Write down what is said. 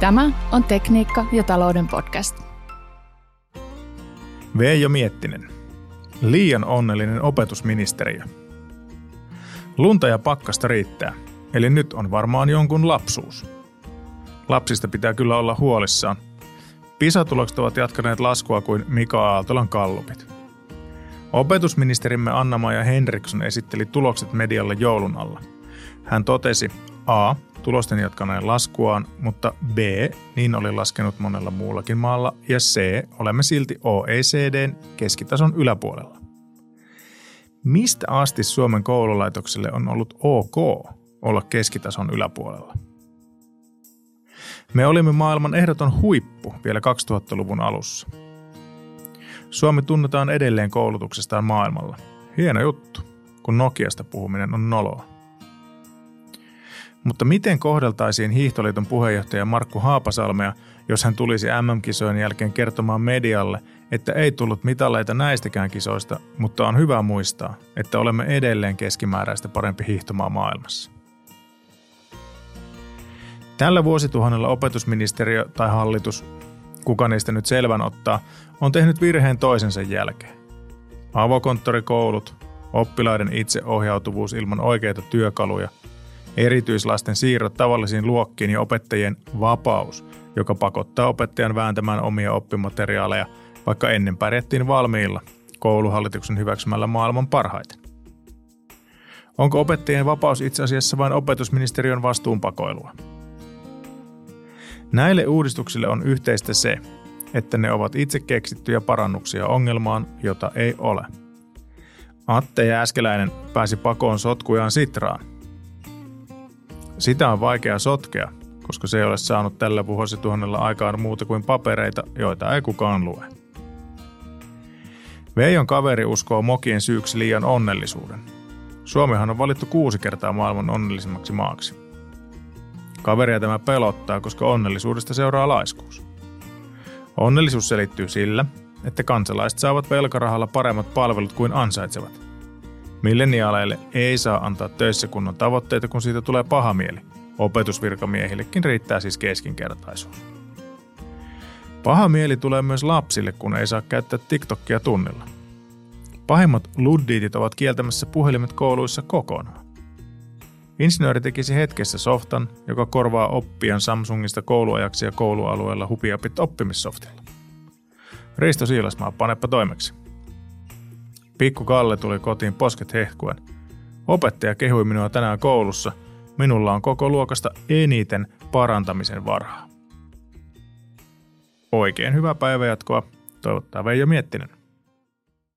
Tämä on Tekniikka ja talouden podcast. Veijo Miettinen. Liian onnellinen opetusministeriö. Lunta ja pakkasta riittää, eli nyt on varmaan jonkun lapsuus. Lapsista pitää kyllä olla huolissaan. PISA-tulokset ovat jatkaneet laskua kuin Mika Aaltolan kallupit. Opetusministerimme Anna-Maja Henriksson esitteli tulokset medialle joulun alla. Hän totesi A. Tulosten jatkaneen laskuaan, mutta B. Niin oli laskenut monella muullakin maalla ja C. Olemme silti OECDn keskitason yläpuolella. Mistä asti Suomen koululaitokselle on ollut ok olla keskitason yläpuolella? Me olimme maailman ehdoton huippu vielä 2000-luvun alussa. Suomi tunnetaan edelleen koulutuksestaan maailmalla. Hieno juttu, kun Nokiasta puhuminen on noloa. Mutta miten kohdeltaisiin Hiihtoliiton puheenjohtaja Markku Haapasalmea, jos hän tulisi MM-kisojen jälkeen kertomaan medialle, että ei tullut mitaleita näistäkään kisoista, mutta on hyvä muistaa, että olemme edelleen keskimääräistä parempi hiihtomaa maailmassa. Tällä vuosituhannella opetusministeriö tai hallitus, kuka niistä nyt selvän ottaa, on tehnyt virheen toisensa jälkeen. Avokonttorikoulut, oppilaiden itseohjautuvuus ilman oikeita työkaluja, erityislasten siirrot tavallisiin luokkiin ja opettajien vapaus, joka pakottaa opettajan vääntämään omia oppimateriaaleja, vaikka ennen pärjättiin valmiilla kouluhallituksen hyväksymällä maailman parhaiten. Onko opettajien vapaus itse asiassa vain opetusministeriön vastuunpakoilua? Näille uudistuksille on yhteistä se, että ne ovat itse keksittyjä parannuksia ongelmaan, jota ei ole. Atte Jääskeläinen pääsi pakoon sotkujaan Sitraan. Sitä on vaikea sotkea, koska se ei ole saanut tällä vuosituhannella aikaan muuta kuin papereita, joita ei kukaan lue. Veijon kaveri uskoo mokien syyksi liian onnellisuuden. Suomihan on valittu kuusi kertaa maailman onnellisimmaksi maaksi. Kaveria tämä pelottaa, koska onnellisuudesta seuraa laiskuus. Onnellisuus selittyy sillä, että kansalaiset saavat velkarahalla paremmat palvelut kuin ansaitsevat. Milleniaaleille ei saa antaa töissä kunnon tavoitteita, kun siitä tulee paha mieli. Opetusvirkamiehillekin riittää siis keskinkertaisuus. Paha mieli tulee myös lapsille, kun ei saa käyttää TikTokia tunnilla. Pahimmat luddiitit ovat kieltämässä puhelimet kouluissa kokonaan. Insinööri tekisi hetkessä softan, joka korvaa oppijan Samsungista kouluajaksi ja koulualueella hupiapit oppimissoftilla. Risto Siilasmaa, panepa toimeksi. Pikku Kalle tuli kotiin posket hehkuen. Opettaja kehui minua tänään koulussa. Minulla on koko luokasta eniten parantamisen varaa. Oikein hyvää päivänjatkoa. Toivottaa Veijo Miettinen.